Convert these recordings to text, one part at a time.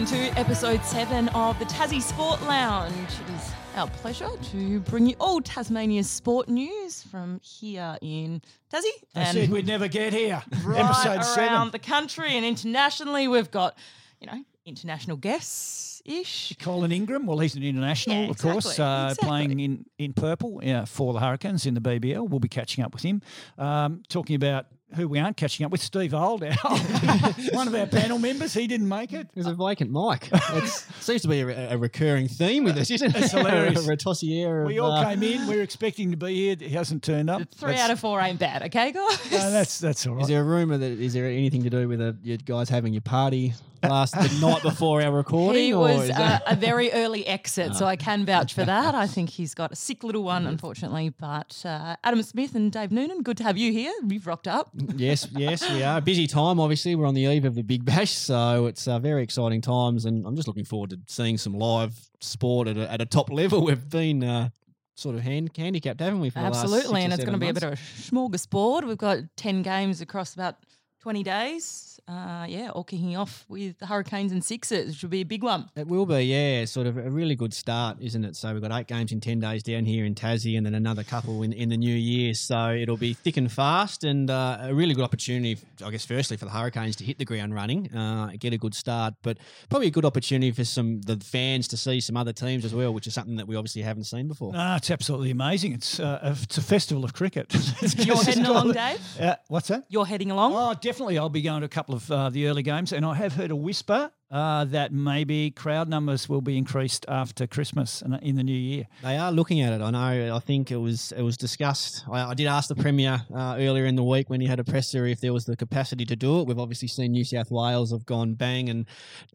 Welcome to episode seven of the Tassie Sport Lounge. It is our pleasure to bring you all Tasmania's sport news from here in Tassie I said we'd never get here. right Episode around seven. the country and internationally. We've got, you know, international guests ish. Colin Ingram, well, he's an international, Yeah, of course, uh, exactly. playing in, in purple yeah, for the Hurricanes in the BBL. We'll be catching up with him. Um, talking about who we aren't catching up with, Steve Old, our- one of our panel members. He didn't make it. There's a vacant mic. It seems to be a, a recurring theme with us, isn't it? It's hilarious. a tossier. We all uh, came in. We were expecting to be here. He hasn't turned up. Three out of four ain't bad, okay, guys? No, that's that's all right. Is there a rumor that is there anything to do with uh, a, you guys having your party last the night before our recording? He was uh, a very early exit, so I can vouch for that. I think he's got a sick little one, unfortunately. But uh, Adam Smith and Dave Noonan, good to have you here. You've rocked up. yes, yes, we are. Busy time, obviously. We're on the eve of the Big Bash, so it's uh, very exciting times, and I'm just looking forward to seeing some live sport at a, at a top level. We've been uh, sort of hand, handicapped, haven't we? For the last Absolutely, and it's going to be a bit of a smorgasbord. We've got 10 games across about 20 days. Uh, yeah, all kicking off with the Hurricanes and Sixers, which will be a big one. It will be, yeah. Sort of a really good start, isn't it? So we've got eight games in 10 days down here in Tassie and then another couple in, in the new year. So it'll be thick and fast and uh, a really good opportunity, I guess, firstly for the Hurricanes to hit the ground running, uh, get a good start, but probably a good opportunity for some the fans to see some other teams as well, which is something that we obviously haven't seen before. No, it's absolutely amazing. It's uh, a, it's a festival of cricket. You're heading along, Dave? Uh, what's that? You're heading along? Oh, definitely. I'll be going to a couple of uh, the early games, and I have heard a whisper uh, that maybe crowd numbers will be increased after Christmas and in the new year. They are looking at it. I know. I think it was it was discussed. I, I did ask the premier uh, earlier in the week when he had a presser if there was the capacity to do it. We've obviously seen New South Wales have gone bang and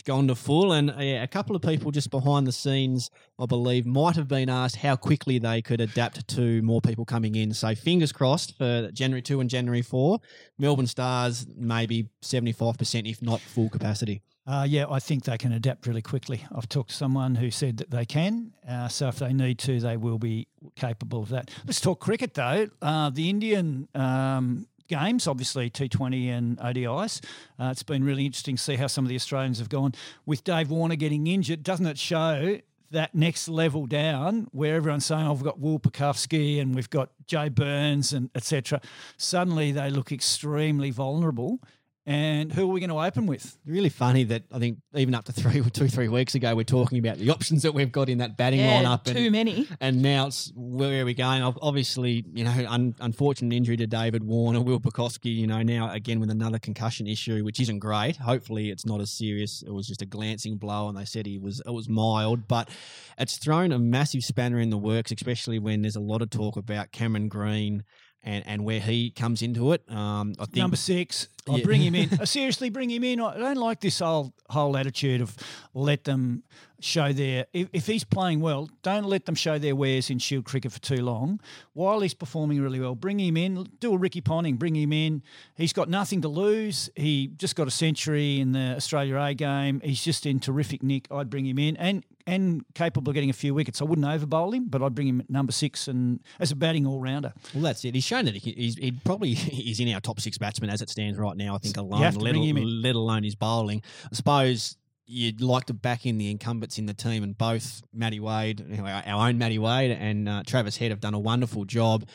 gone to full, and uh, yeah, a couple of people just behind the scenes, I believe, might have been asked how quickly they could adapt to more people coming in. So fingers crossed for January two and January four. Melbourne Stars maybe seventy five percent, if not full capacity. Uh, yeah, I think they can adapt really quickly. I've talked to someone who said that they can. Uh, so if they need to, they will be capable of that. Let's talk cricket though. Uh, the Indian um, games, obviously T20 and ODIs. Uh, it's been really interesting to see how some of the Australians have gone. With Dave Warner getting injured, doesn't it show that next level down where everyone's saying, oh, we've got Will Pucovski and we've got Jay Burns and etc. Suddenly they look extremely vulnerable. And who are we going to open with? Really funny that I think even up to three, two, three weeks ago, we're talking about the options that we've got in that batting yeah, lineup. too and, many. and now it's where are we going? Obviously, you know, un- unfortunate injury to David Warner, Will Pucovski, you know, now again with another concussion issue, which isn't great. Hopefully, it's not as serious. It was just a glancing blow, and they said he was it was mild, but it's thrown a massive spanner in the works, especially when there's a lot of talk about Cameron Green. And, and where he comes into it, um, I think Number six, Yeah. bring him in. Uh, Seriously, bring him in. I don't like this whole whole attitude of let them show their. If, if he's playing well, don't let them show their wares in Shield cricket for too long. While he's performing really well, bring him in. Do a Ricky Ponting. Bring him in. He's got nothing to lose. He just got a century in the Australia A game. He's just in terrific nick. I'd bring him in and and capable of getting a few wickets. I wouldn't overbowl him, but I'd bring him at number six and as a batting all rounder. Well, that's it. He's shown that he, he's he probably is in our top six batsmen as it stands right now. I think alone, let, bring al- him in. let alone his bowling. I suppose you'd like to back in the incumbents in the team, and both Matty Wade, you our our own Matty Wade, and uh, Travis Head have done a wonderful job.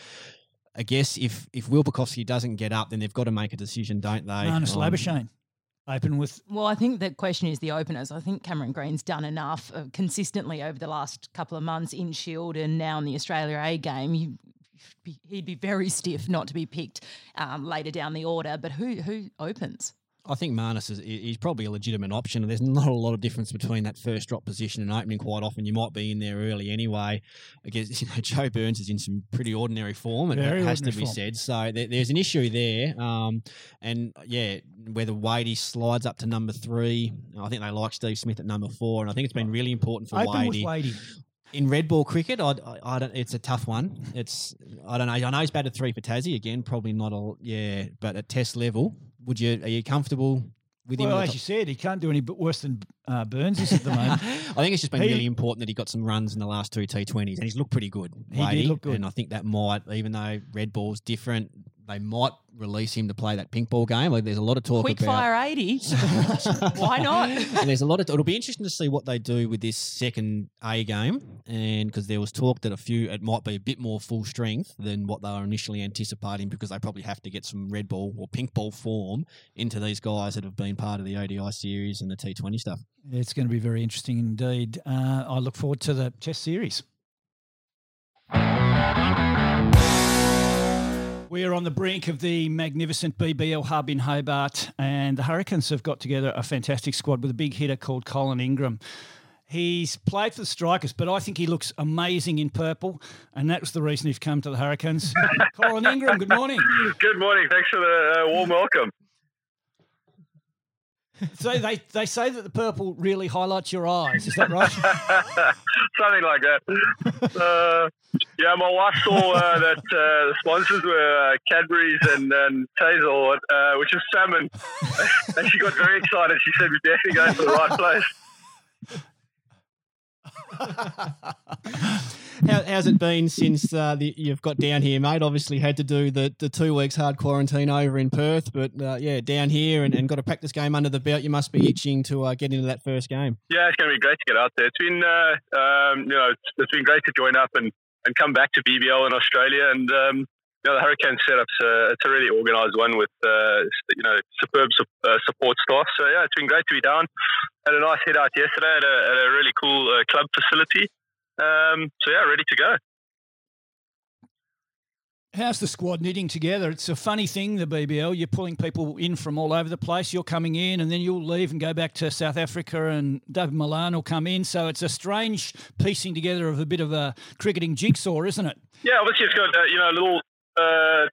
I guess if if Will Pucovski doesn't get up, then they've got to make a decision, don't they? Marnus Um, Labuschagne. Open with Well, I think the question is the openers. I think Cameron Green's done enough uh, consistently over the last couple of months in Shield and now in the Australia A game. You, he'd be very stiff not to be picked um, later down the order. But who who opens? I think Marnus is he's probably a legitimate option. There's not a lot of difference between that first drop position and opening quite often. You might be in there early anyway. I guess you know Joe Burns is in some pretty ordinary form. It Very has to be form. said. So there, there's an issue there. Um, and yeah, whether Wadey slides up to number three, I think they like Steve Smith at number four, and I think it's been really important for open with Wadey Wadey. in red ball cricket, I, I, I don't. It's a tough one. It's I don't know. I know he's batted three for Tassie again. Probably not a yeah, but at Test level, would you are you comfortable with him? Well, in as you said, he can't do any worse than uh, Burns is at the moment. I think it's just been He- really important that he got some runs in the last two T20s, and he's looked pretty good. He did look good. and I think that might, even though red ball's different, they might release him to play that pink ball game. Like there's a lot of talk Quick about. fire 80. Why not? and there's a lot of. It'll be interesting to see what they do with this second A game, and because there was talk that a few it might be a bit more full strength than what they were initially anticipating, because they probably have to get some red ball or pink ball form into these guys that have been part of the ODI series and the T20 stuff. It's going to be very interesting indeed. Uh, I look forward to the Test series. We are on the brink of the magnificent BBL hub in Hobart, and the Hurricanes have got together a fantastic squad with a big hitter called Colin Ingram. He's played for the Strikers, but I think he looks amazing in purple, and that was the reason he's come to the Hurricanes. Colin Ingram, good morning. Good morning. Thanks for the uh, warm welcome. So they, they say that the purple really highlights your eyes. Is that right? Something like that. Uh, yeah, my wife saw uh, that uh, the sponsors were uh, Cadbury's and, and Tassal, uh, which is salmon. and she got very excited. She said, we're definitely going to the right place. How, how's it been since uh, the, you've got down here, mate? Obviously, had to do the, the two weeks hard quarantine over in Perth, but uh, yeah, down here and, and got a practice game under the belt. You must be itching to uh, get into that first game. Yeah, it's going to be great to get out there. It's been, uh, um, you know, it's, it's been great to join up and, and come back to BBL in Australia. And, um, you know, the Hurricane setup's a, it's a really organised one with, uh, you know, superb su- uh, support staff. So, yeah, it's been great to be down. Had a nice head out yesterday at a, at a really cool uh, club facility. Um, so, yeah, ready to go. How's the squad knitting together? It's a funny thing, the BBL. You're pulling people in from all over the place. You're coming in, and then you'll leave and go back to South Africa, and Dawid Malan will come in. So it's a strange piecing together of a bit of a cricketing jigsaw, isn't it? Yeah, obviously it's got uh, you know a little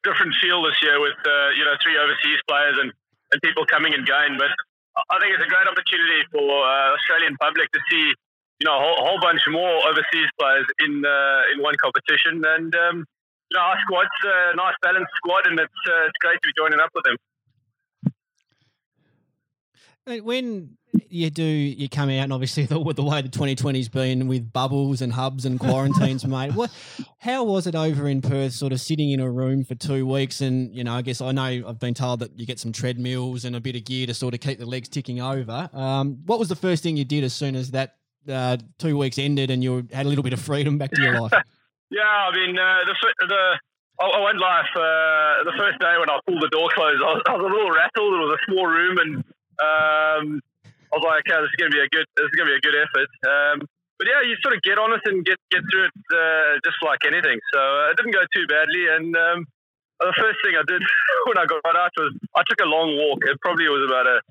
different feel this year with uh, you know three overseas players and, and people coming and going. But I think it's a great opportunity for uh, Australian public to see you know a whole, whole bunch more overseas players in uh, in one competition. And um, you know our squad's a nice balanced squad, and it's uh, it's great to be joining up with them. When you do, you come out, and obviously the, the way the 2020's been with bubbles and hubs and quarantines, mate. What, how was it over in Perth, sort of sitting in a room for two weeks? And you know, I guess I know I've been told that you get some treadmills and a bit of gear to sort of keep the legs ticking over. Um, what was the first thing you did as soon as that uh, two weeks ended and you had a little bit of freedom back to your life? Yeah, I mean uh, the the. I lie. if, Uh, the first day when I pulled the door closed, I was, I was a little rattled. It was a small room, and um, I was like, "Okay, this is going to be a good. This is going to be a good effort." Um, but yeah, you sort of get on it and get get through it uh, just like anything. So uh, it didn't go too badly. And um, the first thing I did when I got out was I took a long walk. It probably was about a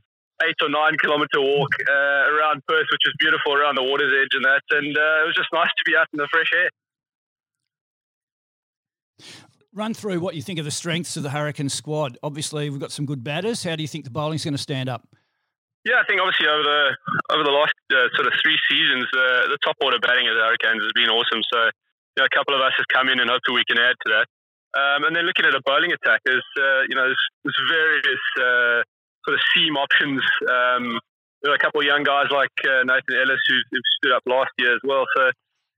eight or nine kilometer walk uh, around Perth, which was beautiful around the water's edge and that. And uh, it was just nice to be out in the fresh air. Run through what you think of the strengths of the Hurricane squad. Obviously, we've got some good batters. How do you think the bowling's going to stand up? Yeah, I think obviously over the over the last uh, sort of three seasons, uh, the top order batting of the Hurricanes has been awesome. So, you know, a couple of us have come in, and hopefully we can add to that. Um, and then looking at a bowling attack, there's uh, you know there's, there's various uh, sort of seam options. Um, there are a couple of young guys like uh, Nathan Ellis who, who stood up last year as well. So,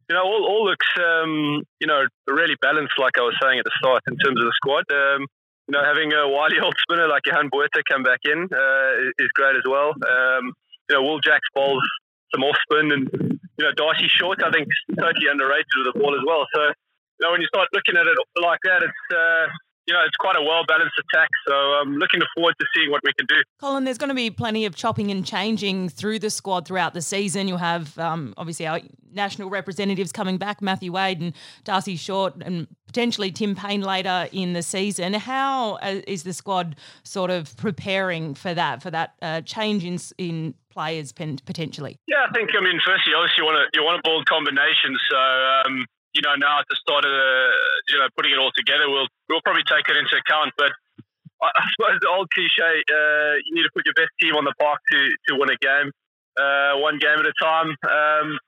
you know, all, all looks um, you know really balanced, like I was saying at the start in terms of the squad. Um, you know, having a wily old spinner like Johan Botha come back in uh, is great as well. Um, you know, Will Jacks bowls some off spin, and you know, Darcy Short, I think, totally underrated with the ball as well. So, you know, when you start looking at it like that, it's uh, you know, it's quite a well balanced attack. So, I'm looking forward to seeing what we can do. Colin, there's going to be plenty of chopping and changing through the squad throughout the season. You'll have um, obviously our national representatives coming back, Matthew Wade and Darcy Short, and potentially Tim Paine later in the season. How uh, the squad sort of preparing for that, for that uh, change in, in players potentially? Yeah, I think I mean, firstly, obviously, you want to you want to build combinations. So. Um, you know, now at the start of the, you know, putting it all together, we'll we'll probably take it into account. But I, I suppose the old cliche, uh, you need to put your best team on the park to, to win a game, uh, one game at a time. Um,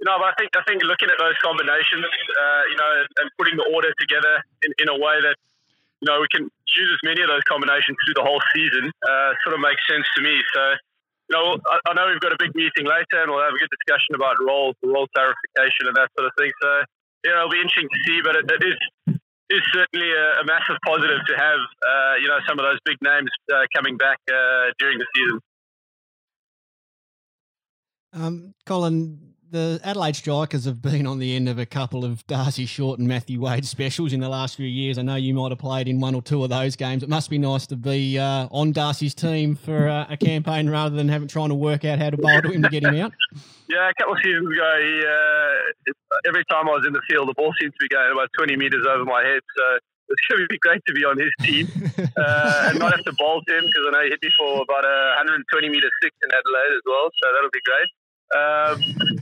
you know, but I think I think looking at those combinations, uh, you know, and putting the order together in, in a way that you know we can use as many of those combinations through the whole season, uh, sort of makes sense to me. So. You know, I, I know we've got a big meeting later, and we'll have a good discussion about role, role clarification, and that sort of thing. So, you know, it'll be interesting to see, but it, it is, is certainly a, a massive positive to have, uh, you know, some of those big names uh, coming back uh, during the season. Um, Colin, the Adelaide Strikers have been on the end of a couple of Darcy Short and Matthew Wade specials in the last few years. I know you might have played in one or two of those games. It must be nice to be uh, on Darcy's team for uh, a campaign rather than having trying to work out how to bowl to him to get him out. Yeah, a couple of seasons ago, he, uh, every time I was in the field, the ball seemed to be going about 20 metres over my head. So it's going to be great to be on his team uh, and not have to bowl to him because I know he hit me for about a 120 metre six in Adelaide as well. So that'll be great. Um,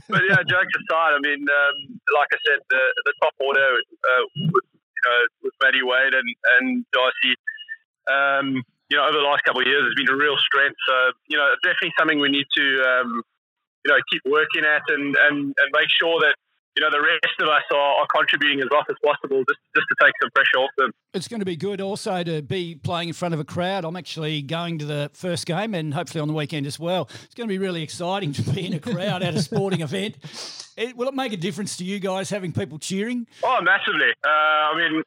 but yeah, jokes aside, I mean, um, like I said, the, the top order, uh, with, you know, Matty Wade and, and Darcy, um, you know, over the last couple of years has been a real strength. So, you know, definitely something we need to, um, you know, keep working at and, and, and make sure that, you know, the rest of us are, are contributing as much as possible just, just to take some pressure off them. It's going to be good also to be playing in front of a crowd. I'm actually going to the first game and hopefully on the weekend as well. It's going to be really exciting to be in a crowd at a sporting event. It, will it make a difference to you guys having people cheering? Oh, massively. Uh, I mean,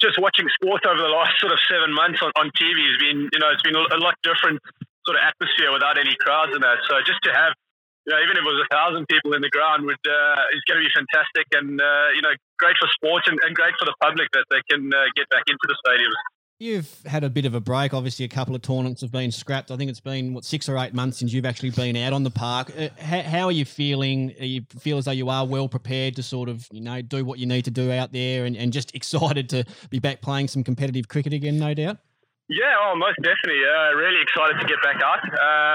just watching sport over the last sort of seven months on, on TV has been, you know, it's been a lot different sort of atmosphere without any crowds and that. So just to have you know, even if it was a thousand people in the ground, would uh, is going to be fantastic and uh, you know great for sports and, and, great for the public that they can uh, get back into the stadium. You've had a bit of a break. Obviously, a couple of tournaments have been scrapped. I think it's been what six or eight months since you've actually been out on the park. Uh, how, how, are you feeling? you feel as though you are well prepared to sort of you know do what you need to do out there, and, and just excited to be back playing some competitive cricket again, no doubt. Yeah, oh, most definitely. Uh, really excited to get back out.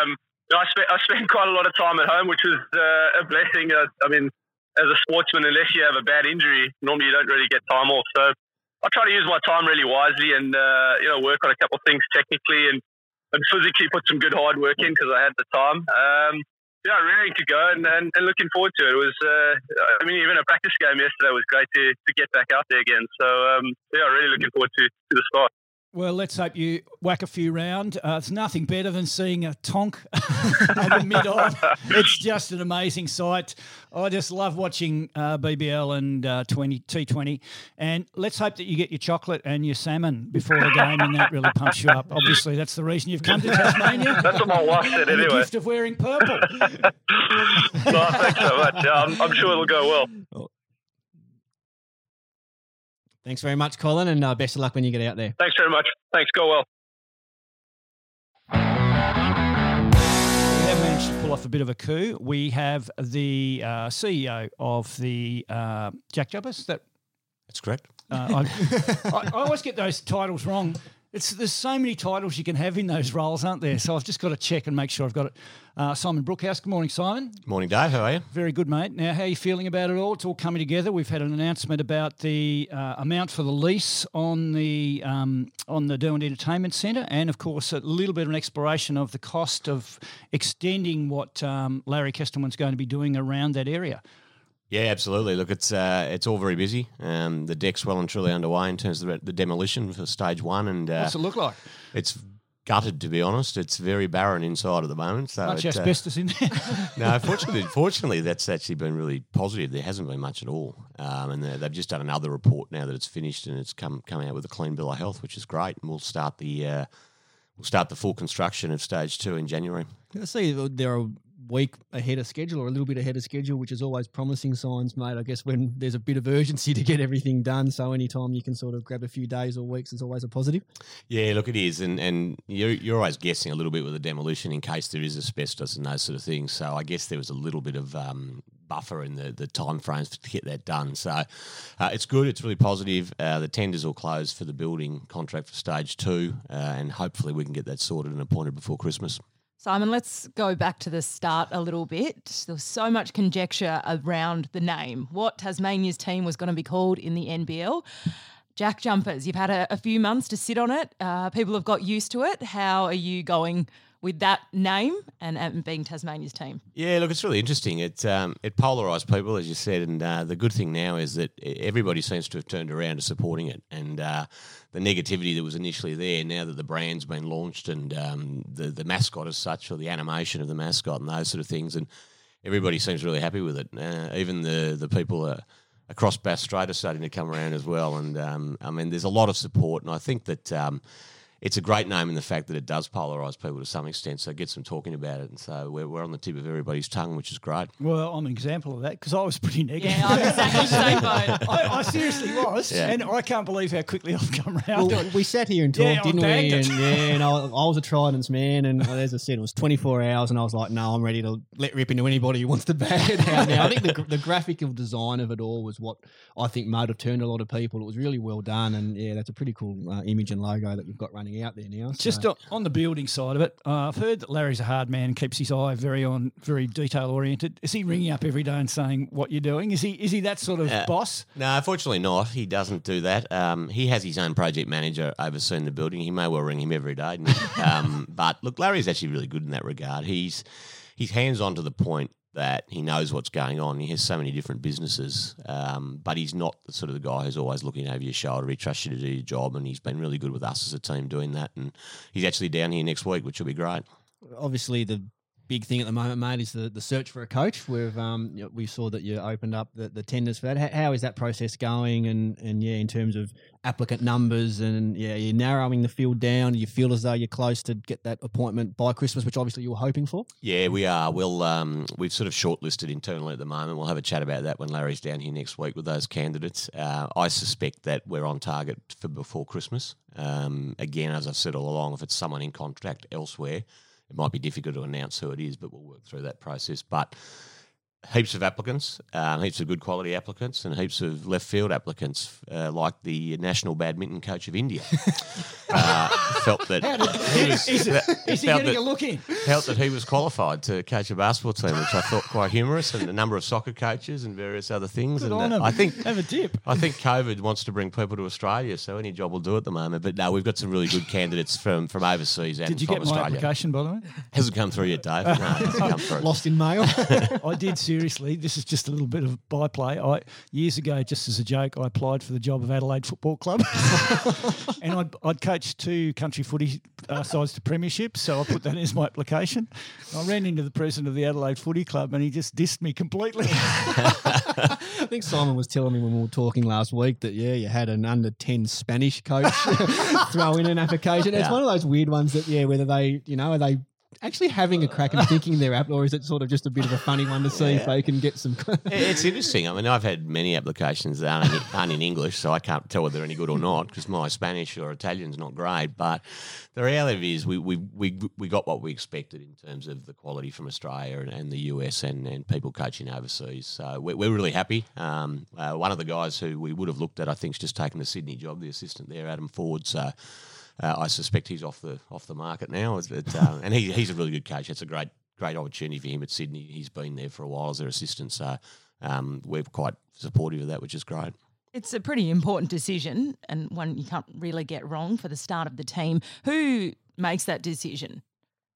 Um, I spent I spent quite a lot of time at home, which was uh, a blessing. Uh, I mean, as a sportsman, unless you have a bad injury, normally you don't really get time off. So I try to use my time really wisely and uh, you know work on a couple of things technically and, and physically put some good hard work in because I had the time. Um, yeah, raring to go and, and, and, looking forward to it. It was, uh, I mean, even a practice game yesterday was great to, to get back out there again. So, um, yeah, really looking forward to, to the start. Well, let's hope you whack a few round. Uh, it's nothing better than seeing a tonk at the mid on. It's just an amazing sight. I just love watching uh, BBL and uh, 20, T20. And let's hope that you get your chocolate and your salmon before the game, and that really pumps you up. Obviously, that's the reason you've come to Tasmania. That's what my wife said anyway. The gift of wearing purple. no, thanks so much. I'm, I'm sure it'll go well. Thanks very much, Colin, and uh, best of luck when you get out there. Thanks very much. Thanks. Go well. We have pull off a bit of a coup. We have the uh, CEO of the uh, Jack Jumpers. That that's correct. Uh, I, I, I always get those titles wrong. It's there's so many titles you can have in those roles, aren't there? So I've just got to check and make sure I've got it. Uh, Simon Brookhouse. Good morning, Simon. Morning, Dave. How are you? Very good, mate. Now, how are you feeling about it all? It's all coming together. We've had an announcement about the uh, amount for the lease on the um, on the Derwent Entertainment Centre, and of course, a little bit of an exploration of the cost of extending what um, Larry Kestelman's going to be doing around that area. Yeah, absolutely. Look, it's uh, it's all very busy. Um, the deck's well and truly underway in terms of the demolition for stage one. And uh, what's it look like? It's gutted, to be honest. It's very barren inside at the moment. So much it, uh, asbestos uh, in there. no, fortunately, fortunately, that's actually been really positive. There hasn't been much at all, um, and they've just done another report now that it's finished and it's come come out with a clean bill of health, which is great. And we'll start the uh, we'll start the full construction of stage two in January. I see there are week ahead of schedule or a little bit ahead of schedule, which is always promising signs, mate. I guess when there's a bit of urgency to get everything done, so anytime you can sort of grab a few days or weeks is always a positive. Yeah, look, it is, and and you're, you're always guessing a little bit with the demolition in case there is asbestos and those sort of things. So I guess there was a little bit of um, buffer in the the time frames to get that done. So uh, it's good. It's really positive. Uh, the tenders will close for the building contract for stage two, uh, and hopefully we can get that sorted and appointed before Christmas. Simon, let's go back to the start a little bit. There was so much conjecture around the name, what Tasmania's team was going to be called in the NBL. Jack Jumpers, you've had a, a few months to sit on it. Uh, people have got used to it. How are you going with that name and, and, being Tasmania's team? Yeah, look, it's really interesting. It um, it polarised people, as you said, and uh, the good thing now is that everybody seems to have turned around to supporting it, and uh, the negativity that was initially there, now that the brand's been launched and um, the the mascot as such, or the animation of the mascot and those sort of things, and everybody seems really happy with it. Uh, even the the people are across Bass Strait are starting to come around as well. And um, I mean, there's a lot of support, and I think that. It's a great name in the fact that it does polarise people to some extent, so it gets them talking about it, and so we're, we're on the tip of everybody's tongue, which is great. Well, I'm an example of that because I was pretty negative. Yeah, I'm exactly the same boat. I, I seriously was, Yeah. and I can't believe how quickly I've come around. Well, we sat here and talked, I didn't we? And yeah, and I, I was a Tridents man, and as I said, it was 24 hours, and I was like, no, I'm ready to let rip into anybody who wants to bag it out now. I think the, gr- the graphical design of it all was what I think might have turned a lot of people. It was really well done, and yeah, that's a pretty cool uh, image and logo that you've got running out there now. Just so. on, on the building side of it, uh, I've heard that Larry's a hard man keeps his eye very on, very detail oriented. Is he ringing up every day and saying what you're doing? Is he is he that sort of Uh, boss? No, unfortunately not. He doesn't do that. Um, he has his own project manager overseeing the building. He may well ring him every day. um, but look, Larry's actually really good in that regard. He's he's hands on to the point that he knows what's going on. He has so many different businesses, um, but he's not the sort of the guy who's always looking over your shoulder. He trusts you to do your job, and he's been really good with us as a team doing that. And he's actually down here next week, which will be great. obviously the big thing at the moment, mate, is the, the search for a coach. We've um we saw that you opened up the, the tenders for that. How, how is that process going? And and yeah, in terms of applicant numbers and yeah, you're narrowing the field down. You feel as though you're close to get that appointment by Christmas, which obviously you were hoping for. Yeah, we are. We'll um, we've sort of shortlisted internally at the moment. We'll have a chat about that when Larry's down here next week with those candidates. Uh, I suspect that we're on target for before Christmas. Um, again, as I've said all along, if it's someone in contract elsewhere, it might be difficult to announce who it is, but we'll work through that process. But heaps of applicants, um, heaps of good quality applicants, and heaps of left field applicants, uh, like the national badminton coach of India. uh, felt that he was, Is, it, is he getting that- a look in? felt that he was qualified to coach a basketball team, which I thought quite humorous, and a number of soccer coaches and various other things. Good and on uh, him. I think Have a dip. I think COVID wants to bring people to Australia, so any job will do at the moment. But no, we've got some really good candidates from from overseas and Did you from get my Australia. application, by the way? Hasn't come through yet, Dave. No, it hasn't come through. Lost in mail. I did seriously. This is just a little bit of byplay. I years ago, just as a joke, I applied for the job of Adelaide Football Club, and I'd, I'd coached two country footy uh, sides to premiership, so I put that as my application. I ran into the president of the Adelaide Footy Club, and he just dissed me completely. I think Simon was telling me when we were talking last week that yeah, you had an under ten Spanish coach throw in an application. It's Yeah. one of those weird ones that yeah, whether they you know are they actually having a crack and thinking they're app, or is it sort of just a bit of a funny one to see if they can get some? It's interesting. I mean, I've had many applications that aren't in, aren't in English, so I can't tell whether they're any good or not because my Spanish or Italian's not great. But the reality is, we we, we, we got what we expected in terms of the quality from Australia and, and the US and, and people coaching overseas. So we're, we're really happy. Um, uh, one of the guys who we would have looked at, I think, is just taken the Sydney job, the assistant there, Adam Forde. So. Uh, I suspect he's off the off the market now, It's- it's, uh, and he, he's a really good coach. It's a great great opportunity for him at Sydney. He's been there for a while as their assistant, so um, we're quite supportive of that, which is great. It's a pretty important decision and one you can't really get wrong for the start of the team. Who makes that decision?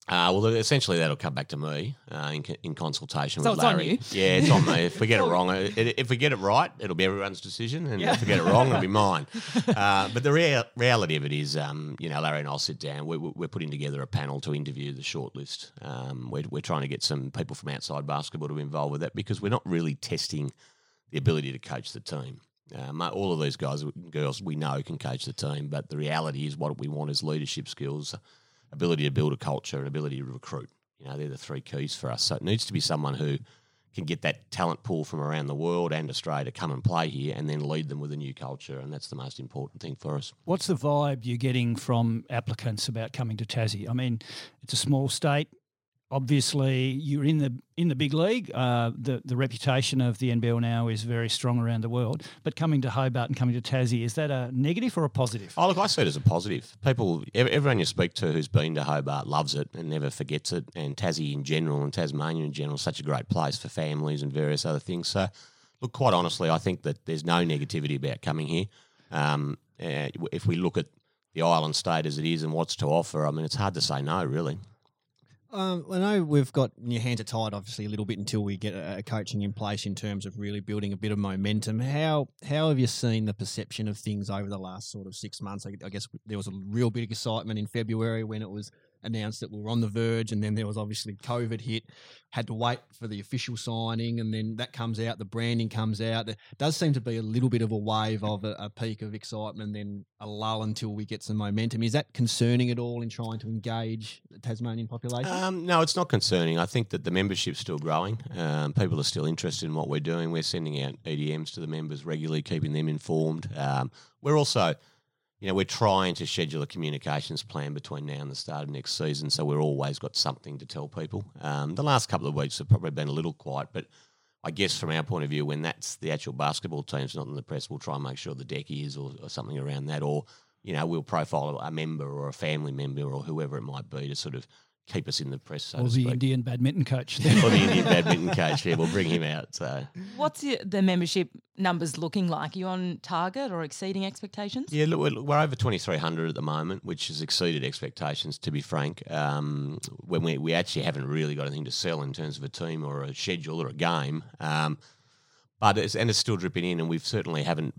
Uh, well, essentially that'll come back to me uh, in, in consultation So with it's on Larry. Yeah, it's on me. If we get it wrong, uh, it, if we get it right, it'll be everyone's decision, and if we get it wrong, it'll be mine. Uh, but the rea- reality of it is, um, you know, Larry and I'll sit down. We're, we're putting together a panel to interview the shortlist. Um, we're, we're trying to get some people from outside basketball to be involved with that because we're not really testing the ability to coach the team. Um, all of these guys and girls we know can coach the team, but the reality is what we want is leadership skills, ability to build a culture, and ability to recruit. You know, they're the three keys for us. So it needs to be someone who can get that talent pool from around the world and Australia to come and play here and then lead them with a new culture. And that's the most important thing for us. What's the vibe you're getting from applicants about coming to Tassie? I mean, it's a small state. Obviously, you're in the in the big league. Uh, the the reputation of the NBL now is very strong around the world. But coming to Hobart and coming to Tassie, is that a negative or a positive? Oh, look, I see it as a positive. People, everyone you speak to who's been to Hobart loves it and never forgets it. And Tassie in general and Tasmania in general is such a great place for families and various other things. So, look, quite honestly, I think that there's no negativity about coming here. Um, uh, if we look at the island state as it is and what's to offer, I mean, it's hard to say no, really. Um, I know we've got your hands are tied, obviously, a little bit until we get a, coaching in place in terms of really building a bit of momentum. How how have you seen the perception of things over the last sort of six months? I, I guess there was a real bit of excitement in February when it was announced that we were on the verge, and then there was obviously COVID hit. Had to wait for the official signing, and then that comes out. The branding comes out. There does seem to be a little bit of a wave of a, a peak of excitement, and then a lull until we get some momentum. Is that concerning at all in trying to engage the Tasmanian population? Um, no, it's not concerning. I think that the membership's still growing. Um, people are still interested in what we're doing. We're sending out EDMs to the members regularly, keeping them informed. Um, we're also, you know, we're trying to schedule a communications plan between now and the start of next season, so we're always got something to tell people. Um, the last couple of weeks have probably been a little quiet, but I guess from our point of view, when that's the actual basketball team's not in the press, we'll try and make sure the deck is or, or something around that, or you know, we'll profile a member or a family member or whoever it might be to sort of keep us in the press. So or to the speak. Indian badminton coach. or the Indian badminton coach. Yeah, we'll bring him out. So What's the, the membership numbers looking like? Are you on target or exceeding expectations? yeah, look, we're, we're over twenty three hundred at the moment, which has exceeded expectations. To be frank, um, when we we actually haven't really got anything to sell in terms of a team or a schedule or a game. Um, but it's, and it's still dripping in, and we've certainly haven't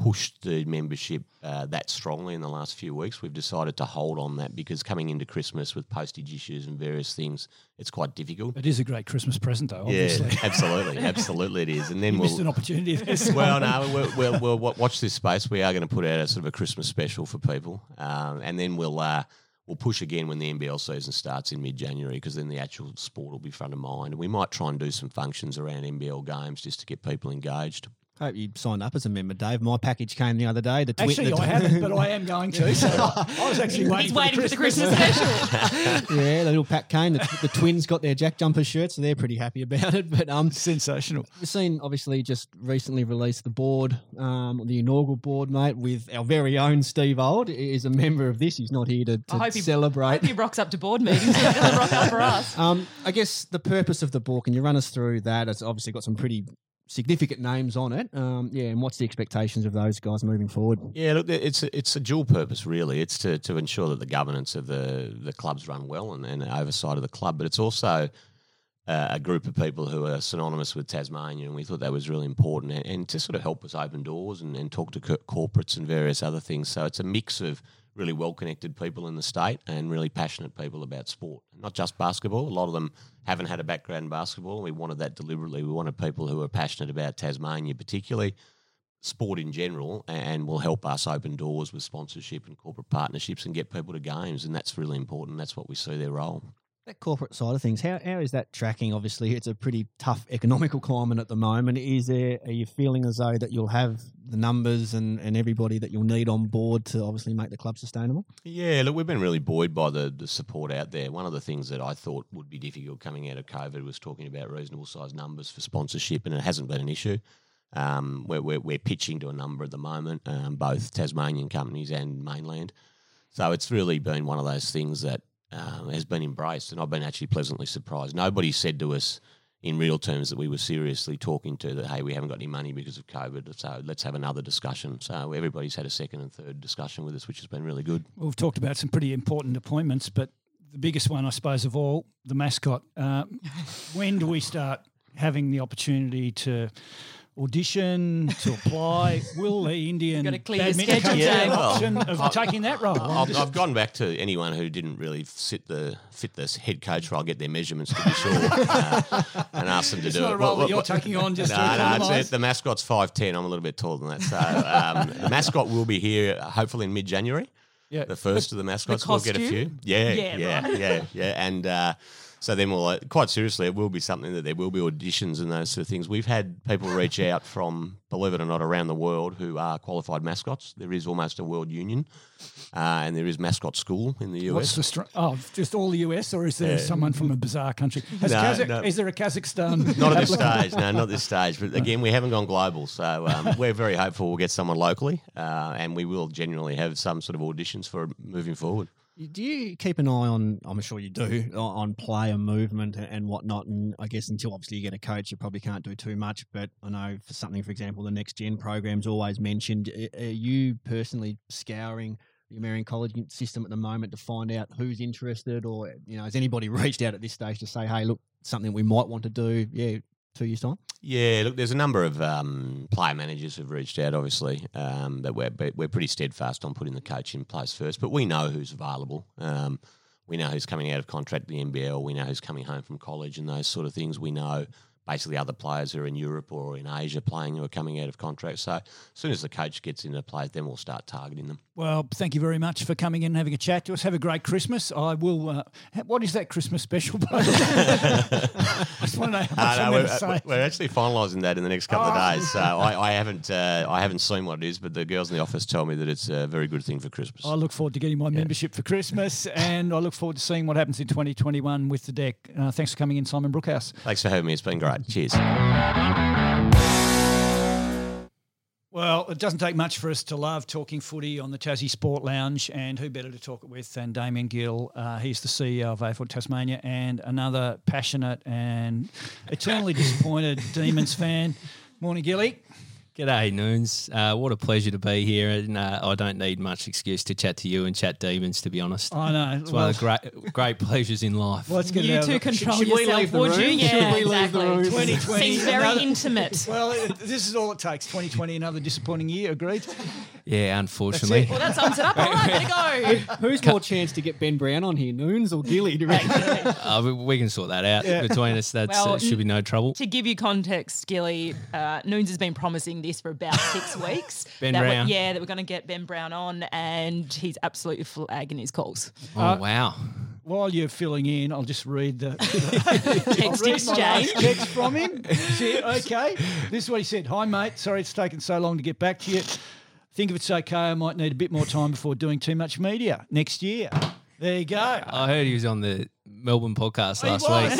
pushed the membership uh, that strongly in the last few weeks. We've decided to hold on that because coming into Christmas with postage issues and various things, it's quite difficult. It is a great Christmas present, though. Obviously, Yeah, absolutely, absolutely it is. And then you we'll missed an opportunity. This well, no, we'll, we'll, we'll watch this space. We are going to put out a sort of a Christmas special for people, um, and then we'll uh, we'll push again when the NBL season starts in mid January because then the actual sport will be front of mind, and we might try and do some functions around NBL games just to get people engaged. Hope you signed up as a member, Dave. My package came the other day. The twi- Actually, the I haven't, but I am going to. So I was actually waiting, He's waiting for the Christmas special. yeah, the little pack came. The, the twins got their Jack Jumper shirts, so they're pretty happy about it. But um, Sensational. we've seen obviously just recently released the board, um, the inaugural board, mate, with our very own Steve Old is a member of this. He's not here to, I to hope he, I hope he rocks up to board meetings. He doesn't rock up for us. Um, I guess the purpose of the book, can you run us through that? It's obviously got some pretty significant names on it. Um, yeah, and what's the expectations of those guys moving forward? Yeah, look, it's a, it's a dual purpose really. It's to, to ensure that the governance of the the clubs run well and, and oversight of the club, but it's also uh, a group of people who are synonymous with Tasmania, and we thought that was really important, and, and to sort of help us open doors and, and talk to co- corporates and various other things. So it's a mix of really well connected people in the state and really passionate people about sport, not just basketball. A lot of them haven't had a background in basketball. We wanted that deliberately. We wanted people who are passionate about Tasmania, particularly sport in general and will help us open doors with sponsorship and corporate partnerships and get people to games and that's really important that's what we see their role That corporate side of things, how, how is that tracking? Obviously, it's a pretty tough economical climate at the moment. Is there, are you feeling as though that you'll have the numbers and, and everybody that you'll need on board to obviously make the club sustainable? yeah look we've been really buoyed by the, the support out there one of the things that i thought would be difficult coming out of covid was talking about reasonable size numbers for sponsorship and it hasn't been an issue um, we're, we're, we're pitching to a number at the moment um, both tasmanian companies and mainland so it's really been one of those things that um, has been embraced, and I've been actually pleasantly surprised. Nobody said to us in real terms that we were seriously talking to that, hey, we haven't got any money because of COVID, so let's have another discussion. So everybody's had a second and third discussion with us, which has been really good. We've talked about some pretty important appointments, but the biggest one, I suppose, of all, the mascot. Uh, when do we start having the opportunity to audition, to apply? Will the Indian gotta clear your badminton schedule, coach have Dave. Yeah, well, option of I- taking that role? I'm I've, just- I've gone back to anyone who didn't really fit the fit this head coach role, get their measurements to be sure, uh, and ask them to it's do not it. a role Well, that you're well, taking on just no, to no, it's, it, the mascot's five ten. I'm a little bit taller than that. So um, the mascot will be here uh, hopefully in mid January. Yeah. the first of the mascots. we'll get a few. Yeah, Yeah, yeah, right. yeah, yeah, And uh, so then we'll uh, quite seriously, it will be something that there will be auditions and those sort of things. We've had people reach out from, believe it or not, around the world who are qualified mascots. There is almost a world union, uh, and there is mascot school in the US. What's the str- oh, just all the US, or is there someone from a bizarre country? No, Kazakh- no. Is there a Kazakhstan? Not at this stage, no, not this stage. But again, we haven't gone global, so um, we're very hopeful we'll get someone locally, uh, and we will genuinely have some sort of auditions for moving forward. Do you keep an eye on? I'm sure you do on player movement and- and whatnot. And I guess until obviously you get a coach, you probably can't do too much. But I know for something, for example, the next gen program's always mentioned. Are you personally scouring the American college system at the moment to find out who's interested, or you know, has anybody reached out at this stage to say, "Hey, look, something we might want to do"? Yeah, two years time. Yeah, look, there's a number of um, player managers who've reached out, obviously, um, that we're, we're pretty steadfast on putting the coach in place first. But we know who's available. Um, We know who's coming out of contract the NBL. We know who's coming home from college and those sort of things. We know basically other players who are in Europe or in Asia playing who are coming out of contract. So as soon as the coach gets into play, then we'll start targeting them. Well, thank you very much for coming in and having a chat to us. Have a great Christmas. I will. Uh, what is that Christmas special? I just want to know Uh, no, we're, say. we're actually finalising that in the next couple Oh. of days. So I, I haven't uh, I haven't seen what it is, but the girls in the office tell me that it's a very good thing for Christmas. I look forward to getting my membership for Christmas, and I look forward to seeing what happens in 2021 with the deck. Uh, thanks for coming in, Simon Brookhouse. Thanks for having me. It's been great. Cheers. Well, it doesn't take much for us to love talking footy on the Tassie Sport Lounge, and who better to talk it with than Damien Gill? Uh, he's the CEO of AFL Tasmania and another passionate and eternally disappointed Demons fan. Morning, Gilly. G'day, Noons. Uh, what a pleasure to be here. And uh, I don't need much excuse to chat to you and chat demons, to be honest. I know. It's one of the great, great pleasures in life. Let's get it You two the- control should we yourself, leave the would you? room? Yeah, Should we leave the exactly. 2020. Seems very Another- intimate. Well, it- this is all it takes. 2020, another disappointing year. Agreed. yeah, unfortunately. Well, that sums it up. All right, there you go. Who's more chance to get Ben Brown on here, Noons or Gilly? Do you? Uh, we, we can sort that out Yeah. between us. That Well, uh, should be no trouble. To give you context, Gilly, uh, Noons has been promising this for about six weeks. Ben that we're- Brown. yeah, that we're going to get Ben Brown on, and he's absolutely flagging his calls. Oh, uh, wow. While you're filling in, I'll just read the Text read my exchange. text from him. See, okay. This is what he said. Hi, mate. Sorry it's taken so long to get back to you. Think if it's okay, I might need a bit more time before doing too much media next year. There you go. I heard he was on the Melbourne podcast He last was.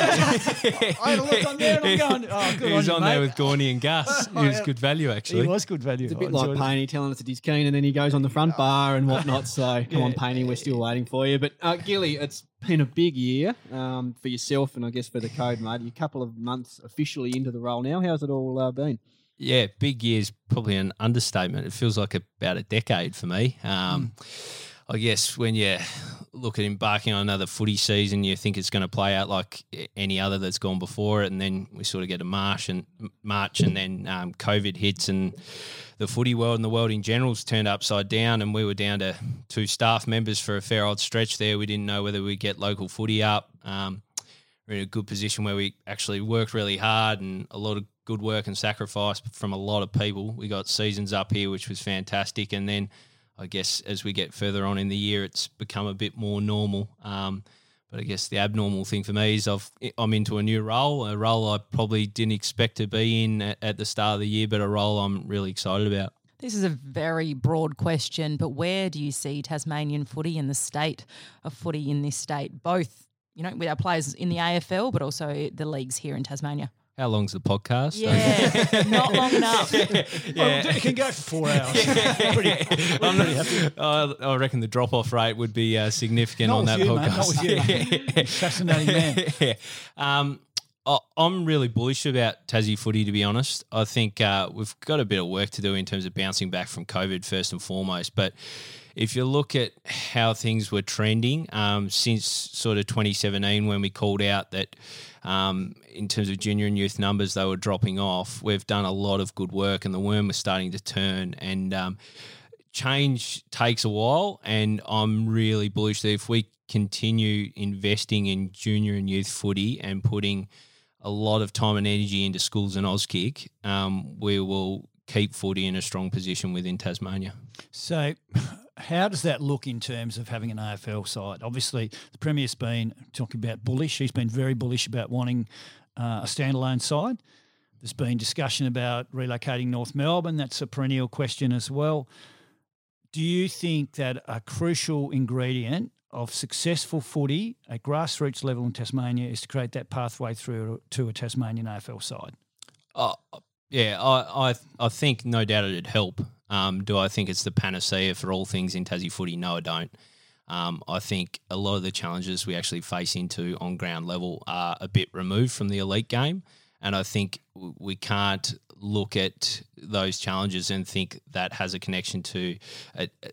week. I had a look on there and I'm going, oh, good he was on, on there with Gorney and Gus. Oh, It was yeah. good value, He actually. was good value. It's a bit I like enjoyed. Paney telling us that he's keen and then he goes on the front bar and whatnot. So come on, Yeah. Paney, we're still waiting for you. But uh, Gilly, it's been a big year um, for yourself and I guess for the code, mate. You're a couple of months officially into the role now. How's it all uh, been? Yeah, big year's probably an understatement. It feels like about a decade for me. Um, I guess when you look at embarking on another footy season, you think it's going to play out like any other that's gone before it, and then we sort of get a March and March, and then um, COVID hits, and the footy world and the world in general's turned upside down, and we were down to two staff members for a fair old stretch there. We didn't know whether we'd get local footy up. Um, we're in a good position where we actually worked really hard and a lot of good work and sacrifice from a lot of people. We got seasons up here, which was fantastic, and then I guess as we get further on in the year, it's become a bit more normal. Um, but I guess the abnormal thing for me is I've, I'm into a new role, a role I probably didn't expect to be in at, at the start of the year, but a role I'm really excited about. This is a very broad question, but where do you see Tasmanian footy and the state of footy in this state, both, you know, with our players in the AFL, but also the leagues here in Tasmania? How long's the podcast? Yeah, not long enough. Well, it can go for four hours. pretty, I'm not- I I reckon the drop off rate would be uh, significant Not on that you, mate, podcast. not with you. Fascinating man. yeah. Um, I- I'm really bullish about Tassie footy, to be honest. I think uh, we've got a bit of work to do in terms of bouncing back from COVID, first and foremost. But if you look at how things were trending um, since sort of 2017, when we called out that um, in terms of junior and youth numbers, they were dropping off, we've done a lot of good work and the worm was starting to turn. And um, change takes a while, and I'm really bullish that if we continue investing in junior and youth footy and putting a lot of time and energy into schools and Auskick, um, we will keep footy in a strong position within Tasmania. So, how does that look in terms of having an AFL side? Obviously, the Premier's been talking about bullish. He's been very bullish about wanting uh, a standalone side. There's been discussion about relocating North Melbourne. That's a perennial question as well. Do you think that a crucial ingredient of successful footy at grassroots level in Tasmania is to create that pathway through to a Tasmanian AFL side? Oh, yeah, I, I, I think no doubt it'd help. Um, do I think it's the panacea for all things in Tassie footy? No, I don't. Um, I think a lot of the challenges we actually face into on ground level are a bit removed from the elite game, and I think we can't look at those challenges and think that has a connection to uh, uh,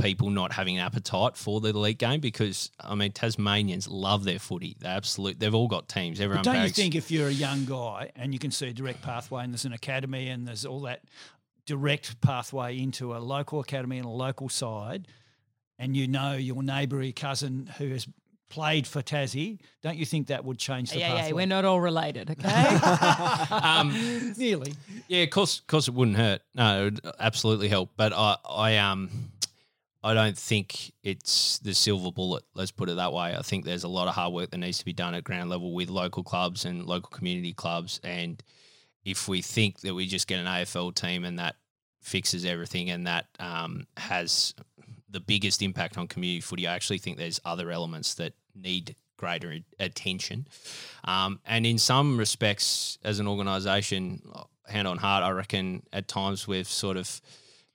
people not having an appetite for the elite game because I mean Tasmanians love their footy. They absolutely they've all got teams. Everyone But don't you think if you're a young guy and you can see a direct pathway and there's an academy and there's all that direct pathway into a local academy and a local side, and you know your neighbour, your cousin who has played for Tassie, don't you think that would change the yeah, pathway? yeah, we're not all related, okay? Um, Nearly. Yeah, of course, of course, it wouldn't hurt. No, it would absolutely help. But I, I um, I don't think it's the silver bullet. Let's put it that way. I think there's a lot of hard work that needs to be done at ground level with local clubs and local community clubs. And if we think that we just get an AFL team and that fixes everything and that um, has the biggest impact on community footy, I actually think there's other elements that need greater attention. Um, and in some respects, as an organisation, hand on heart, I reckon at times we've sort of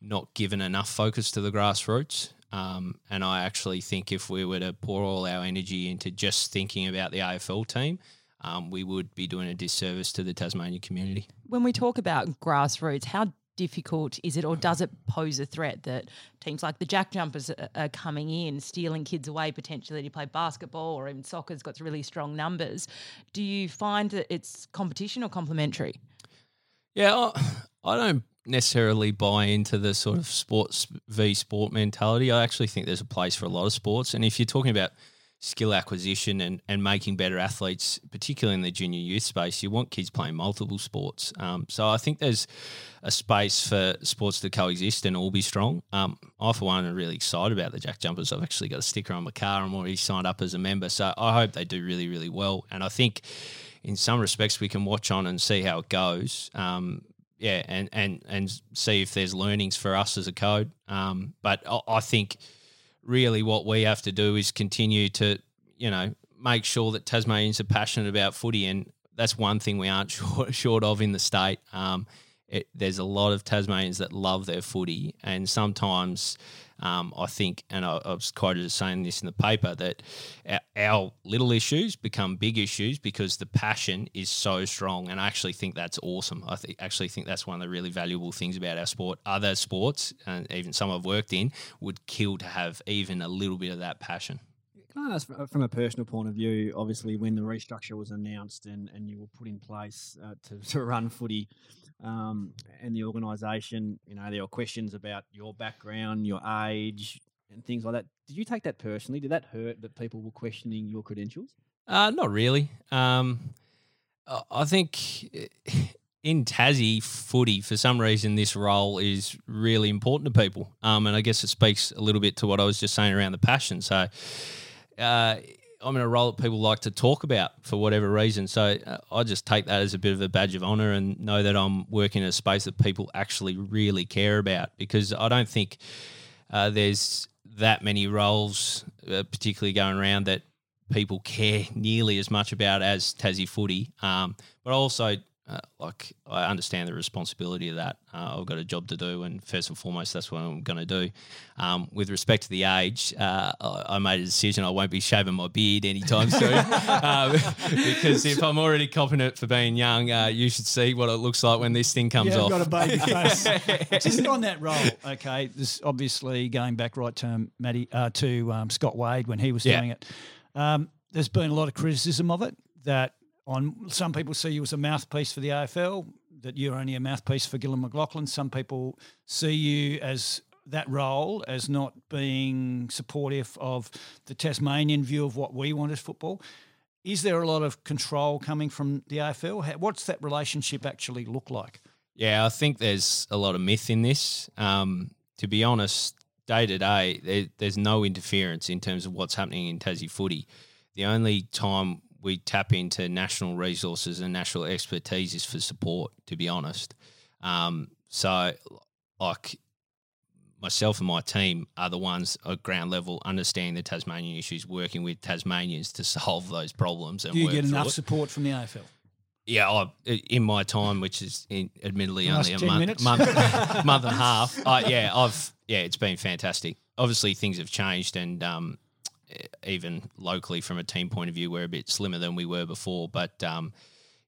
not given enough focus to the grassroots. Um, and I actually think if we were to pour all our energy into just thinking about the AFL team, um, we would be doing a disservice to the Tasmania community. when we talk about grassroots, how difficult is it, or does it pose a threat that teams like the Jack Jumpers are, coming in, stealing kids away potentially to play basketball, or even soccer's got really strong numbers? Do you find that it's competition or complementary? Yeah, I, I don't necessarily buy into the sort of sports v sport mentality. I actually think there's a place for a lot of sports. And if you're talking about skill acquisition and, and making better athletes, particularly in the junior youth space, you want kids playing multiple sports. Um, so I think there's a space for sports to coexist and all be strong. Um, I, for one, am really excited about the Jack Jumpers. I've actually got a sticker on my car. I'm already signed up as a member. So I hope they do really, really well. And I think in some respects we can watch on and see how it goes. Um, yeah, and, and and see if there's learnings for us as a code. Um, but I, I think really what we have to do is continue to, you know, make sure that Tasmanians are passionate about footy, and that's one thing we aren't short, short of in the state. Um, it, there's a lot of Tasmanians that love their footy, and sometimes um, I think, and I, I was quoted as saying this in the paper, that our, our little issues become big issues because the passion is so strong, and I actually think that's awesome. I th- actually think that's one of the really valuable things about our sport. Other sports, and even some I've worked in, would kill to have even a little bit of that passion. Can I ask from a personal point of view? Obviously, when the restructure was announced and, and you were put in place uh, to, to run footy um, and the organisation, you know, there were questions about your background, your age, and things like that. Did you take that personally? Did that hurt that people were questioning your credentials? Uh, not really. Um, I- think in Tassie footy, for some reason, this role is really important to people. Um, and I guess it speaks a little bit to what I was just saying around the passion. So uh, I'm in a role that people like to talk about for whatever reason. So uh, I just take that as a bit of a badge of honor and know that I'm working in a space that people actually really care about because I don't think uh, there's that many roles, uh, particularly going around, that people care nearly as much about as Tassie footy. Um, but also, uh, like, I understand the responsibility of that. Uh, I've got a job to do, and first and foremost, that's what I'm going to do. Um, with respect to the age, uh, I, I made a decision I won't be shaving my beard anytime soon. um, because if I'm already it for being young, uh, you should see what it looks like when this thing comes yeah, off. I've got a baby face. Just on that role, okay. This obviously going back right to Matty uh, to um, Scott Wade when he was Yeah. doing it. Um, there's been a lot of criticism of it. That on some people see you as a mouthpiece for the AFL. That you're only a mouthpiece for Gillon McLachlan. Some people see you as that role as not being supportive of the Tasmanian view of what we want as football. Is there a lot of control coming from the AFL? What's that relationship actually look like? Yeah, I think there's a lot of myth in this. Um, to be honest, day to day, there, there's no interference in terms of what's happening in Tassie footy. The only time we tap into national resources and national expertise is for support, to be honest. Um, so, like, myself and my team are the ones at ground level understanding the Tasmanian issues, working with Tasmanians to solve those problems. And Do you get enough it. support from the AFL? Yeah, I, in my time, which is in, admittedly The only a month, month, month and a half. Uh, yeah, I've yeah, it's been fantastic. Obviously, things have changed, and um, even locally, from a team point of view, we're a bit slimmer than we were before. But um,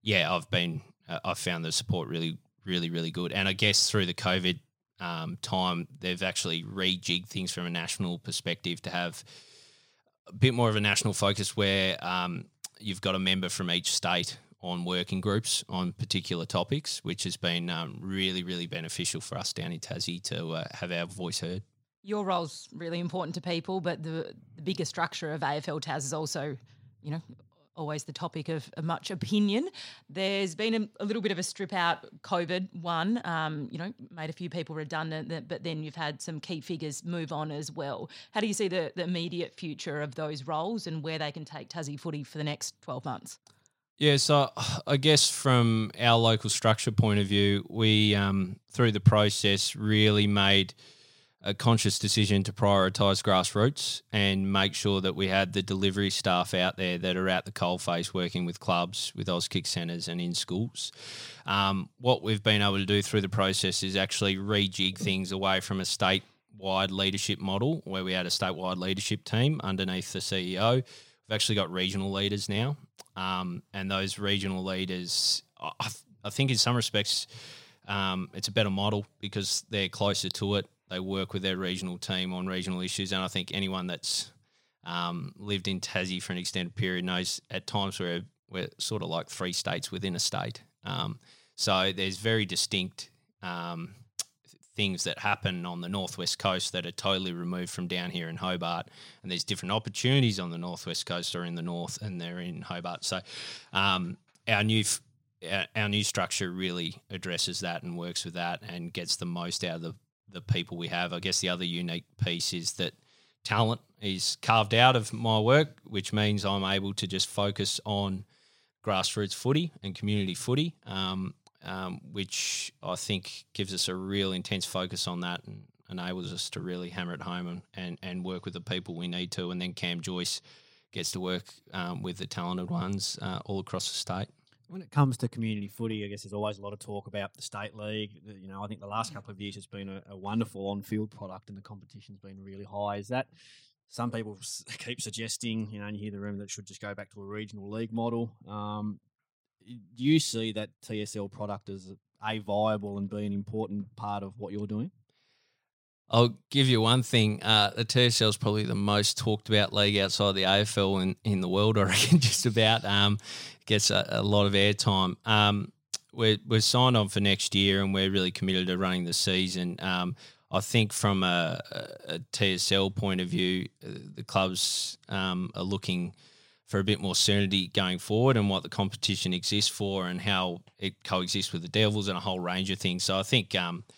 yeah, I've been uh, I've found the support really, really, really good. And I guess through the COVID um, time, they've actually rejigged things from a national perspective to have a bit more of a national focus where um, you've got a member from each state on working groups on particular topics, which has been um, really, really beneficial for us down in Tassie to uh, have our voice heard. Your role's really important to people, but the, the bigger structure of AFL TAS is also, you know, always the topic of, much opinion. There's been a, a, little bit of a strip out COVID one, um, you know, made a few people redundant, but then you've had some key figures move on as well. How do you see the, the immediate future of those roles and where they can take Tassie footy for the next 12 months? Yeah, so I guess from our local structure point of view, we, um, through the process, really made – a conscious decision to prioritise grassroots and make sure that we had the delivery staff out there that are at the coalface working with clubs, with Auskick centres and in schools. Um, what we've been able to do through the process is actually rejig things away from a state wide leadership model where we had a statewide leadership team underneath the CEO. We've actually got regional leaders now. Um, and those regional leaders, I, I think in some respects, um, it's a better model because they're closer to it they work with their regional team on regional issues, and I think anyone that's um, lived in Tassie for an extended period knows at times we're we're sort of like three states within a state. Um, so there's very distinct um, things that happen on the northwest coast that are totally removed from down here in Hobart, and there's different opportunities on the northwest coast or in the north, and they're in Hobart. So um, our new our new structure really addresses that and works with that and gets the most out of the the people we have. I guess the other unique piece is that talent is carved out of my work, which means I'm able to just focus on grassroots footy and community footy, um, um, which I think gives us a real intense focus on that and enables us to really hammer it home and, and, and work with the people we need to. And then Cam Joyce gets to work um, with the talented ones uh, all across the state when it comes to community footy, I guess there's always a lot of talk about the state league. You know, I think the last couple of years has been a, a wonderful on-field product, and the competition's been really high. Is that some people keep suggesting? You know, and you hear the rumor that it should just go back to a regional league model. Um, do you see that TSL product as a viable and be an important part of what you're doing? I'll give you one thing. Uh, the TSL is probably the most talked about league outside the AFL in, in the world, I reckon, just about. Um, gets a, a, lot of airtime. Um, we're, we're signed on for next year and we're really committed to running the season. Um, I think from a, a, TSL point of view, uh, the clubs um, are looking for a bit more certainty going forward and what the competition exists for and how it coexists with the Devils and a whole range of things. So I think um, –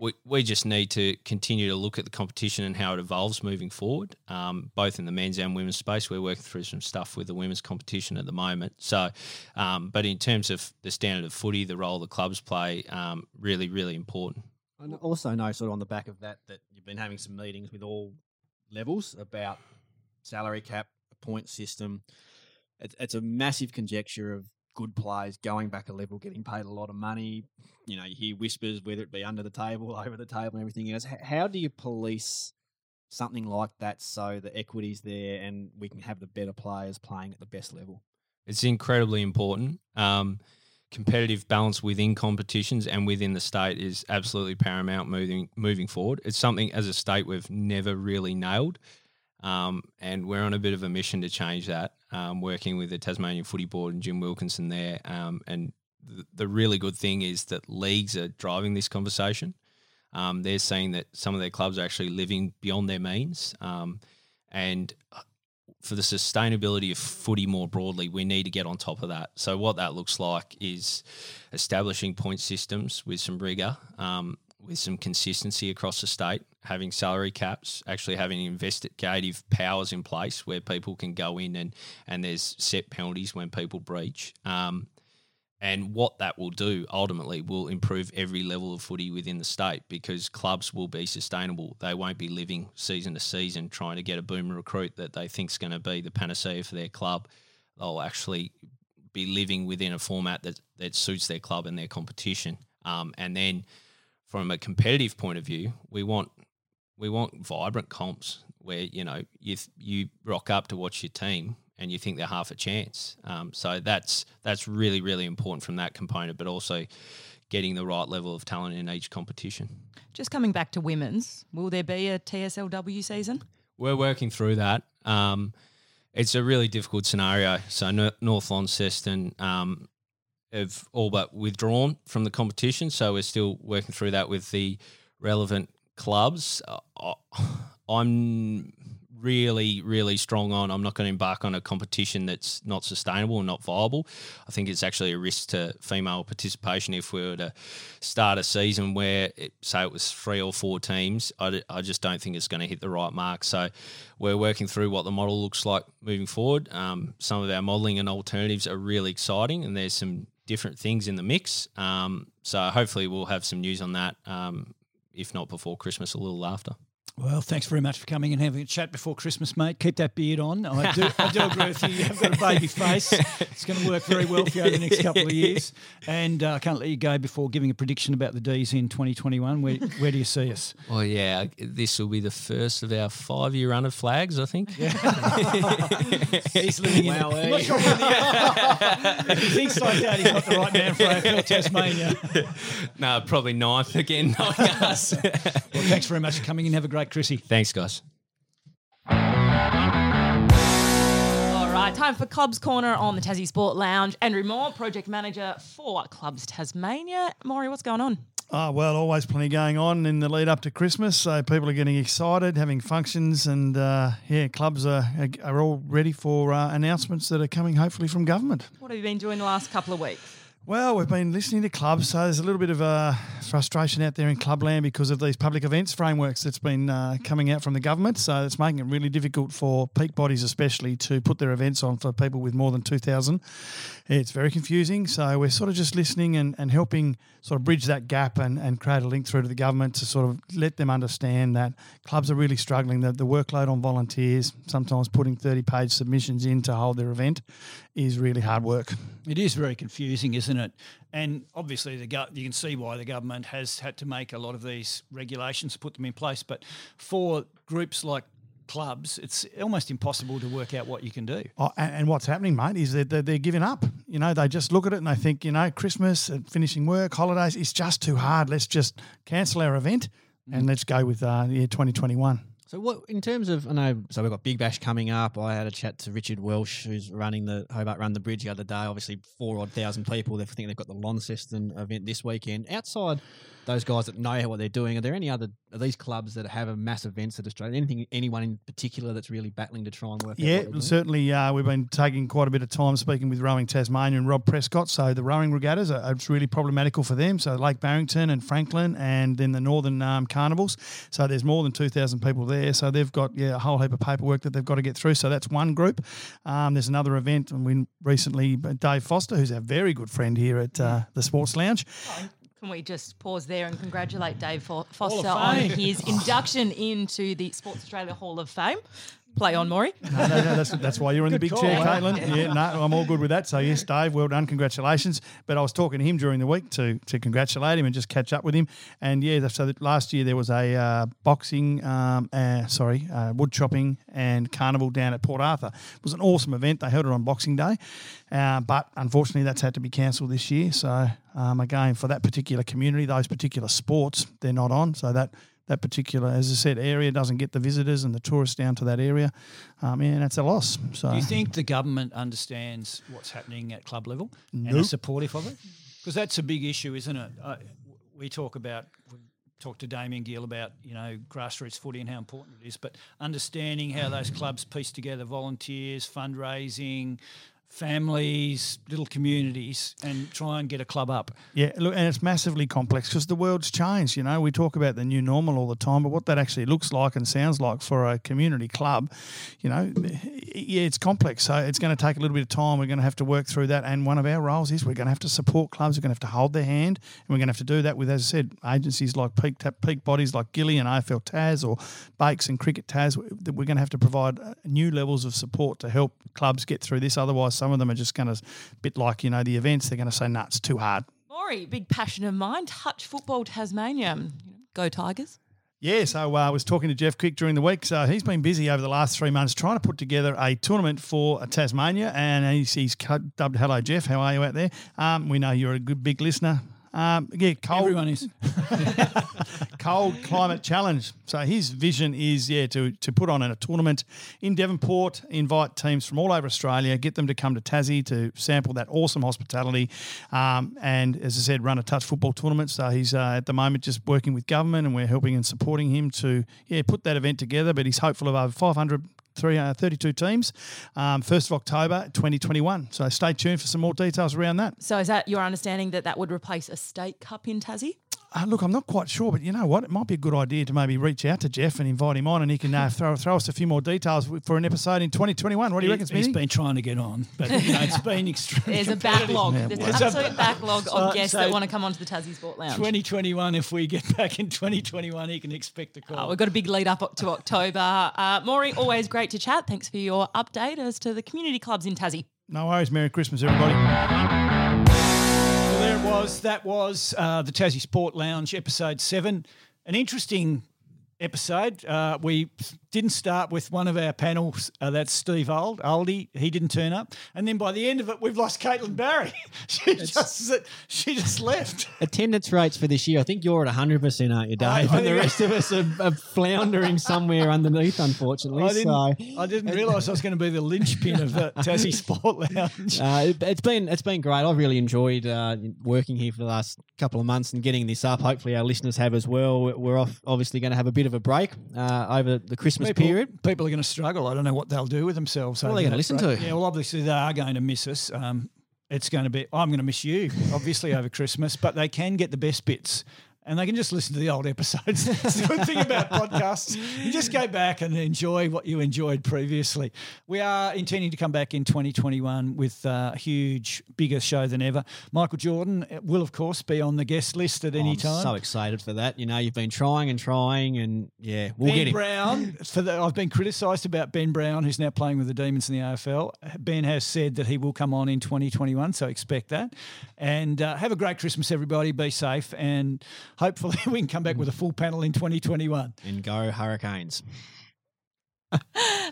we, we just need to continue to look at the competition and how it evolves moving forward, um, both in the men's and women's space. We're working through some stuff with the women's competition at the moment. So, um, but in terms of the standard of footy, the role the clubs play, um, really, really important. I also know, sort of on the back of that, that you've been having some meetings with all levels about salary cap, point system. It's, it's a massive conjecture of good players going back a level, getting paid a lot of money. You know, you hear whispers, whether it be under the table, over the table, and everything else. How do you police something like that so the equity's there and we can have the better players playing at the best level? It's incredibly important. Um, competitive balance within competitions and within the state is absolutely paramount moving moving forward. It's something as a state we've never really nailed. Um, and we're on a bit of a mission to change that, um, working with the Tasmanian Footy Board and Jim Wilkinson there. Um, and th- the really good thing is that leagues are driving this conversation. Um, they're saying that some of their clubs are actually living beyond their means. Um, and uh, for the sustainability of footy more broadly, we need to get on top of that. So, what that looks like is establishing point systems with some rigor, um, with some consistency across the state, having salary caps, actually having investigative powers in place where people can go in and, and there's set penalties when people breach. Um, and what that will do ultimately will improve every level of footy within the state because clubs will be sustainable. They won't be living season to season trying to get a boomer recruit that they think is going to be the panacea for their club. They'll actually be living within a format that, that suits their club and their competition. Um, and then from a competitive point of view, we want we want vibrant comps where you know you you rock up to watch your team and you think they're half a chance. Um, so that's that's really really important from that component, but also getting the right level of talent in each competition. Just coming back to women's, will there be a TSLW season? We're working through that. Um, it's a really difficult scenario. So North Launceston um, have all but withdrawn from the competition. So we're still working through that with the relevant clubs, uh, I'm really, really strong on. I'm not going to embark on a competition that's not sustainable and not viable. I think it's actually a risk to female participation if we were to start a season where, it, say, it was three or four teams. I, I just don't think it's going to hit the right mark. So we're working through what the model looks like moving forward. Um, some of our modelling and alternatives are really exciting, and there's some different things in the mix. Um, so hopefully we'll have some news on that. Um, if not before Christmas, a little after. Well, thanks very much for coming and having a chat before Christmas, mate. Keep that beard on. I do, I do agree with you. You've got a baby face. It's going to work very well for you over the next couple of years. And uh, I can't let you go before giving a prediction about the D's in 2021. Where, where do you see us? Well, yeah, this will be the first of our five year run of flags, I think. Yeah. he's living in wow, I'm not sure if he thinks like that, he's not the right man for AFL Tasmania. no, probably ninth again, not us. well, thanks very much for coming in. Have a great Chrissy. Thanks, guys. All right, time for Clubs Corner on the Tassie Sport Lounge. Andrew Moore, project manager for Clubs Tasmania. Maury, what's going on? Oh, well, always plenty going on in the lead up to Christmas. So people are getting excited, having functions, and uh, yeah, clubs are, are all ready for uh, announcements that are coming hopefully from government. What have you been doing the last couple of weeks? Well, we've been listening to clubs, so there's a little bit of uh, frustration out there in clubland because of these public events frameworks that's been uh, coming out from the government. So it's making it really difficult for peak bodies, especially, to put their events on for people with more than 2,000. It's very confusing. So we're sort of just listening and, and helping sort of bridge that gap and, and create a link through to the government to sort of let them understand that clubs are really struggling, that the workload on volunteers, sometimes putting 30 page submissions in to hold their event, is really hard work. It is very confusing, isn't it? And obviously, the go- you can see why the government has had to make a lot of these regulations, put them in place. But for groups like clubs, it's almost impossible to work out what you can do. Oh, and, and, what's happening, mate, is that they're, they're, giving up. You know, they just look at it and they think, you know, Christmas, and finishing work, holidays, it's just too hard. Let's just cancel our event mm. and let's go with uh, year 2021. So what in terms of I know so we've got Big Bash coming up. I had a chat to Richard Welsh who's running the Hobart Run the Bridge the other day. Obviously four odd thousand people. They think they've got the Launceston event this weekend. Outside those guys that know what they're doing, are there any other are these clubs that have a mass events at Australia? Anything anyone in particular that's really battling to try and work? Yeah, certainly. Uh, we've been taking quite a bit of time speaking with Rowing Tasmania and Rob Prescott. So the rowing regattas are it's really problematical for them. So Lake Barrington and Franklin, and then the Northern um, Carnivals. So there's more than two thousand people there. So they've got yeah a whole heap of paperwork that they've got to get through. So that's one group. Um, there's another event, and we recently Dave Foster, who's our very good friend here at uh, the Sports Lounge. Oh, can we just pause there and congratulate Dave Foster on his induction into the Sports Australia Hall of Fame? Play on, Maury. No, no, no, that's, that's why you're in good the big call, chair, Caitlin. Yeah. yeah, no, I'm all good with that. So, yes, Dave, well done. Congratulations. But I was talking to him during the week to, to congratulate him and just catch up with him. And, yeah, so last year there was a uh, boxing, um, uh, sorry, uh, wood chopping and carnival down at Port Arthur. It was an awesome event. They held it on Boxing Day. Uh, but unfortunately, that's had to be cancelled this year. So, um, again, for that particular community, those particular sports, they're not on. So that that particular, as I said, area doesn't get the visitors and the tourists down to that area, um, and that's a loss. So, do you think the government understands what's happening at club level nope. and is supportive of it? Because that's a big issue, isn't it? Uh, we talk about. We talk to Damien Gill about you know grassroots footy and how important it is, but understanding how those clubs piece together volunteers, fundraising, families, little communities, and try and get a club up. Yeah, look, and it's massively complex because the world's changed. You know, we talk about the new normal all the time, but what that actually looks like and sounds like for a community club, you know, yeah, it's complex. So it's going to take a little bit of time. We're going to have to work through that. And one of our roles is we're going to have to support clubs. We're going to have to hold their hand, and we're going to have to do that with, as I said, agencies like peak peak bodies like Gilly and AFL Tas or Bakes and Cricket Tas. We're going to have to provide uh, new levels of support to help clubs get through this. Otherwise some of them are just going to, bit like, you know, the events, they're going to say, no, it's too hard. Maury, big passion of mine, touch football Tasmania. Go Tigers. Yeah, so uh, I was talking to Jeff Quick during the week. So he's been busy over the last three months trying to put together a tournament for Tasmania, and he's, he's dubbed "Hello Jeff." How are you out there? Um, we know you're a good big listener Um, yeah, cold, Everyone is. cold climate challenge. So his vision is yeah to to put on a tournament in Devonport, invite teams from all over Australia, get them to come to Tassie to sample that awesome hospitality, um, and as I said, run a touch football tournament. So he's uh, at the moment just working with government, and we're helping and supporting him to yeah put that event together. But he's hopeful of over 500 three, uh, 32 teams, um, 1st of October 2021. So stay tuned for some more details around that. So is that your understanding that that would replace a state cup in Tassie? Uh, look, I'm not quite sure, but you know what? It might be a good idea to maybe reach out to Jeff and invite him on, and he can uh, throw throw us a few more details for an episode in 2021. What do you reckon, He's Smithy? been trying to get on, but you know, it's been extremely There's a backlog. Yeah, There's an absolute backlog of So- guests so- that want to come onto the Tassie Sport Lounge. 2021, if we get back in 2021, he can expect a call. Oh, we've got a big lead up to October. Uh, Maury, always great to chat. Thanks for your update as to the community clubs in Tassie. No worries. Merry Christmas, everybody. Well, there it was. That was uh, the Tassie Sport Lounge, episode seven. An interesting episode. Uh, we didn't start with one of our panels. Uh, that's Steve Old, Oldie. He didn't turn up, and then by the end of it, we've lost Caitlin Barry. she just she just left. Attendance rates for this year, I think you're at 100%, aren't you, Dave? I and the rest of us are, are floundering somewhere underneath, unfortunately. I didn't, I didn't realise I was going to be the linchpin of the Tassie Sport Lounge. uh, it, it's been it's been great. I've really enjoyed uh, working here for the last couple of months and getting this up. Hopefully, our listeners have as well. We're- We're off, obviously going to have a bit of a break uh, over the Christmas people, period. People are going to struggle. I don't know what they'll do with themselves. What are they gonna listen break. to? Yeah, well, obviously they are going to miss us. Um, it's going to be. I'm going to miss you, obviously, over Christmas. But they can get the best bits. And they can just listen to the old episodes. It's the good thing about podcasts. You just go back and enjoy what you enjoyed previously. We are intending to come back in 2021 with a huge, bigger show than ever. Michael Jordan will, of course, be on the guest list at any I'm time. so excited for that. You know, you've been trying and trying, and yeah, we'll ben get him. Brown, for the, I've been criticised about Ben Brown, who's now playing with the Demons in the AFL. Ben has said that he will come on in 2021, so expect that. And uh, have a great Christmas, everybody. Be safe, and hopefully we can come back with a full panel in 2021. And go Hurricanes.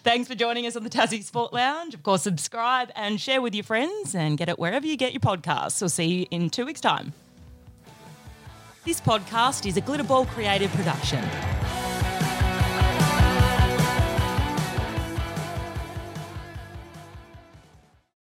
Thanks for joining us on the Tassie Sport Lounge. Of course, subscribe and share with your friends and get it wherever you get your podcasts. We'll see you in two weeks' time. This podcast is a Glitterball creative production.